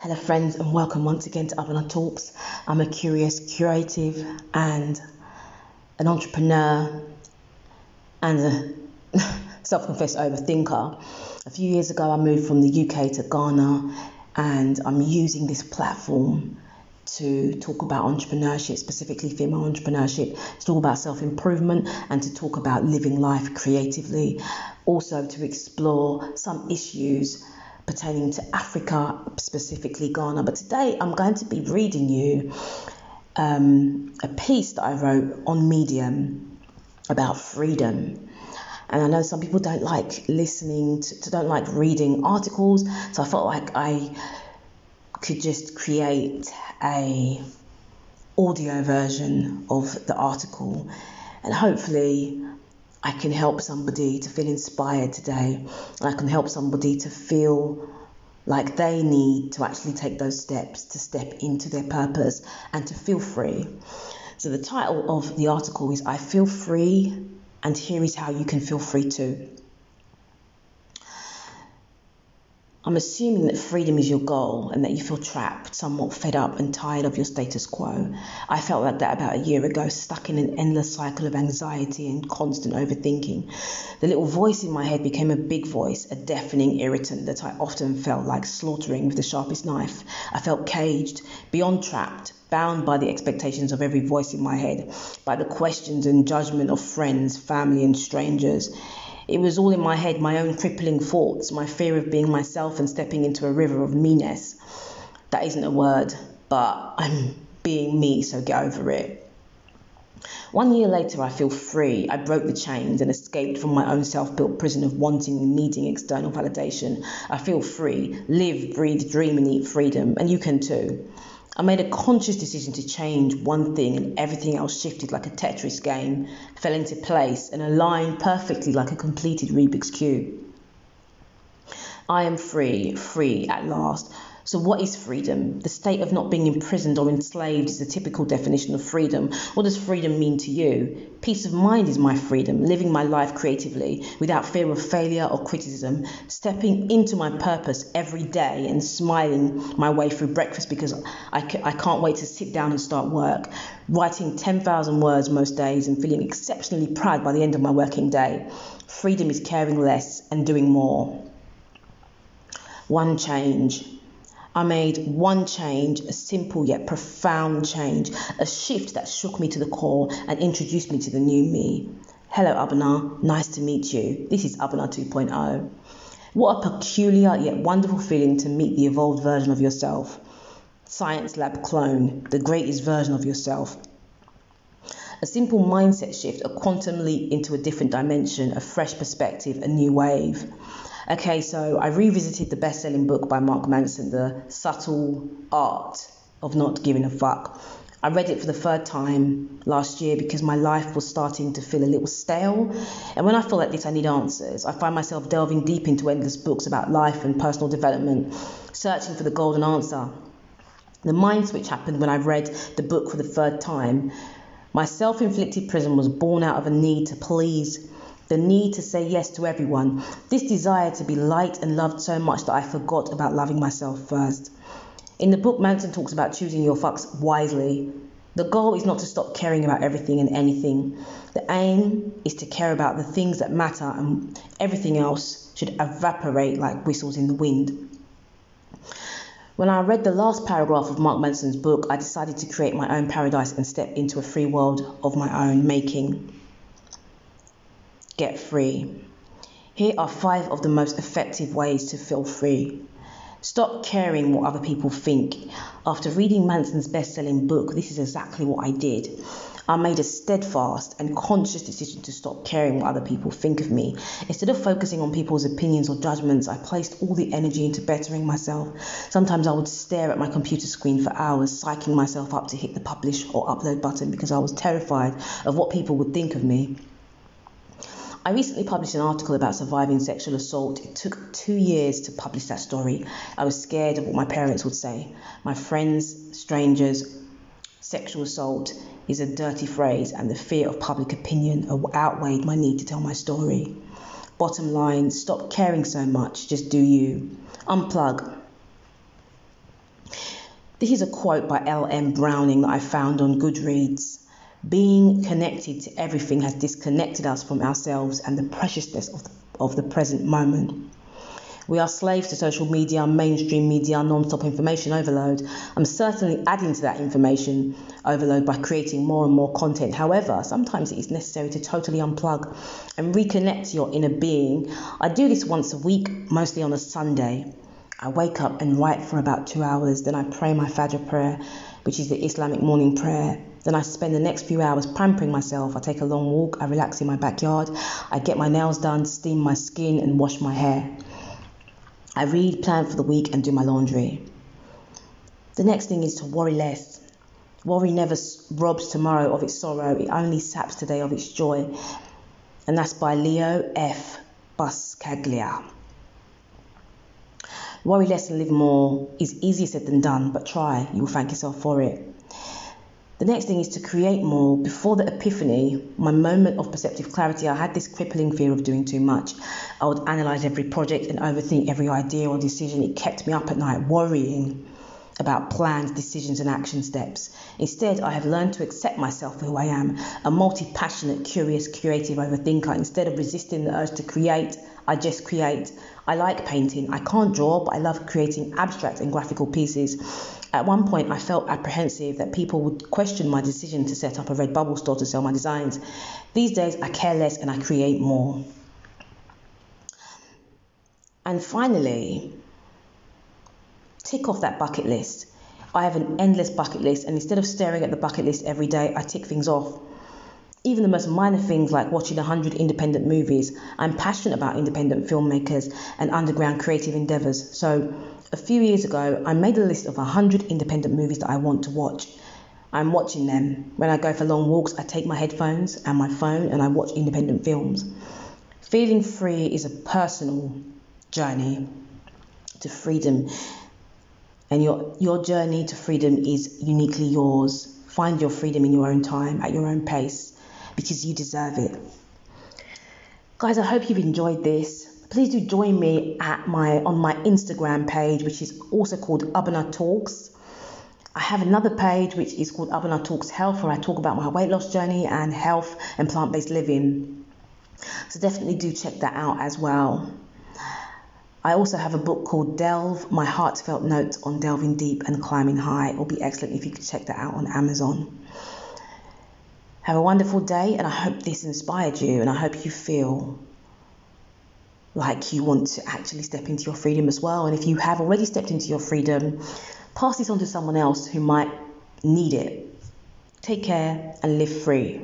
Hello, friends, and welcome once again to Abana Talks. I'm a curious, curative, and an entrepreneur and a self confessed overthinker. A few years ago, I moved from the UK to Ghana, and I'm using this platform to talk about entrepreneurship, specifically female entrepreneurship, to talk about self improvement, and to talk about living life creatively. Also, to explore some issues pertaining to Africa, specifically Ghana. But today I'm going to be reading you um, a piece that I wrote on Medium about freedom. And I know some people don't like listening to, to don't like reading articles, so I felt like I could just create a audio version of the article and hopefully I can help somebody to feel inspired today. I can help somebody to feel like they need to actually take those steps to step into their purpose and to feel free. So, the title of the article is I Feel Free, and here is how you can feel free too. I'm assuming that freedom is your goal and that you feel trapped, somewhat fed up and tired of your status quo. I felt like that about a year ago, stuck in an endless cycle of anxiety and constant overthinking. The little voice in my head became a big voice, a deafening irritant that I often felt like slaughtering with the sharpest knife. I felt caged, beyond trapped, bound by the expectations of every voice in my head, by the questions and judgment of friends, family, and strangers. It was all in my head, my own crippling thoughts, my fear of being myself and stepping into a river of meanness. That isn't a word, but I'm being me, so get over it. One year later, I feel free. I broke the chains and escaped from my own self built prison of wanting and needing external validation. I feel free. Live, breathe, dream, and eat freedom. And you can too. I made a conscious decision to change one thing, and everything else shifted like a Tetris game, fell into place, and aligned perfectly like a completed Rubik's Cube. I am free, free at last. So, what is freedom? The state of not being imprisoned or enslaved is the typical definition of freedom. What does freedom mean to you? Peace of mind is my freedom, living my life creatively without fear of failure or criticism, stepping into my purpose every day and smiling my way through breakfast because I, c- I can't wait to sit down and start work, writing 10,000 words most days and feeling exceptionally proud by the end of my working day. Freedom is caring less and doing more. One change I made one change, a simple yet profound change, a shift that shook me to the core and introduced me to the new me. Hello, Abana. Nice to meet you. This is Abana 2.0. What a peculiar yet wonderful feeling to meet the evolved version of yourself. Science Lab clone, the greatest version of yourself. A simple mindset shift, a quantum leap into a different dimension, a fresh perspective, a new wave. Okay, so I revisited the best selling book by Mark Manson, The Subtle Art of Not Giving a Fuck. I read it for the third time last year because my life was starting to feel a little stale. And when I feel like this, I need answers. I find myself delving deep into endless books about life and personal development, searching for the golden answer. The mind switch happened when I read the book for the third time. My self inflicted prison was born out of a need to please the need to say yes to everyone, this desire to be liked and loved so much that I forgot about loving myself first. In the book, Manson talks about choosing your fucks wisely. The goal is not to stop caring about everything and anything. The aim is to care about the things that matter, and everything else should evaporate like whistles in the wind. When I read the last paragraph of Mark Manson's book, I decided to create my own paradise and step into a free world of my own making get free. Here are five of the most effective ways to feel free. Stop caring what other people think. After reading Manson's best selling book, this is exactly what I did. I made a steadfast and conscious decision to stop caring what other people think of me. Instead of focusing on people's opinions or judgments, I placed all the energy into bettering myself. Sometimes I would stare at my computer screen for hours, psyching myself up to hit the publish or upload button because I was terrified of what people would think of me. I recently published an article about surviving sexual assault. It took two years to publish that story. I was scared of what my parents would say. My friends, strangers, sexual assault is a dirty phrase, and the fear of public opinion outweighed my need to tell my story. Bottom line stop caring so much, just do you. Unplug. This is a quote by L.M. Browning that I found on Goodreads. Being connected to everything has disconnected us from ourselves and the preciousness of the, of the present moment. We are slaves to social media, mainstream media, non-stop information overload. I'm certainly adding to that information overload by creating more and more content. However, sometimes it is necessary to totally unplug and reconnect to your inner being. I do this once a week, mostly on a Sunday. I wake up and write for about two hours, then I pray my Fajr prayer, which is the Islamic morning prayer. Then I spend the next few hours pampering myself. I take a long walk, I relax in my backyard, I get my nails done, steam my skin, and wash my hair. I read, plan for the week, and do my laundry. The next thing is to worry less. Worry never robs tomorrow of its sorrow, it only saps today of its joy. And that's by Leo F. Buscaglia. Worry less and live more is easier said than done, but try, you will thank yourself for it. The next thing is to create more. Before the epiphany, my moment of perceptive clarity, I had this crippling fear of doing too much. I would analyze every project and overthink every idea or decision. It kept me up at night worrying about plans, decisions, and action steps. Instead, I have learned to accept myself for who I am a multi passionate, curious, creative overthinker. Instead of resisting the urge to create, I just create. I like painting. I can't draw, but I love creating abstract and graphical pieces. At one point, I felt apprehensive that people would question my decision to set up a Redbubble store to sell my designs. These days, I care less and I create more. And finally, tick off that bucket list. I have an endless bucket list, and instead of staring at the bucket list every day, I tick things off. Even the most minor things like watching 100 independent movies. I'm passionate about independent filmmakers and underground creative endeavors. So, a few years ago, I made a list of 100 independent movies that I want to watch. I'm watching them. When I go for long walks, I take my headphones and my phone and I watch independent films. Feeling free is a personal journey to freedom. And your, your journey to freedom is uniquely yours. Find your freedom in your own time, at your own pace, because you deserve it. Guys, I hope you've enjoyed this please do join me at my on my Instagram page, which is also called Abana Talks. I have another page which is called Abana Talks Health, where I talk about my weight loss journey and health and plant-based living. So definitely do check that out as well. I also have a book called Delve, My Heartfelt Notes on Delving Deep and Climbing High. It will be excellent if you could check that out on Amazon. Have a wonderful day, and I hope this inspired you, and I hope you feel like you want to actually step into your freedom as well. And if you have already stepped into your freedom, pass this on to someone else who might need it. Take care and live free.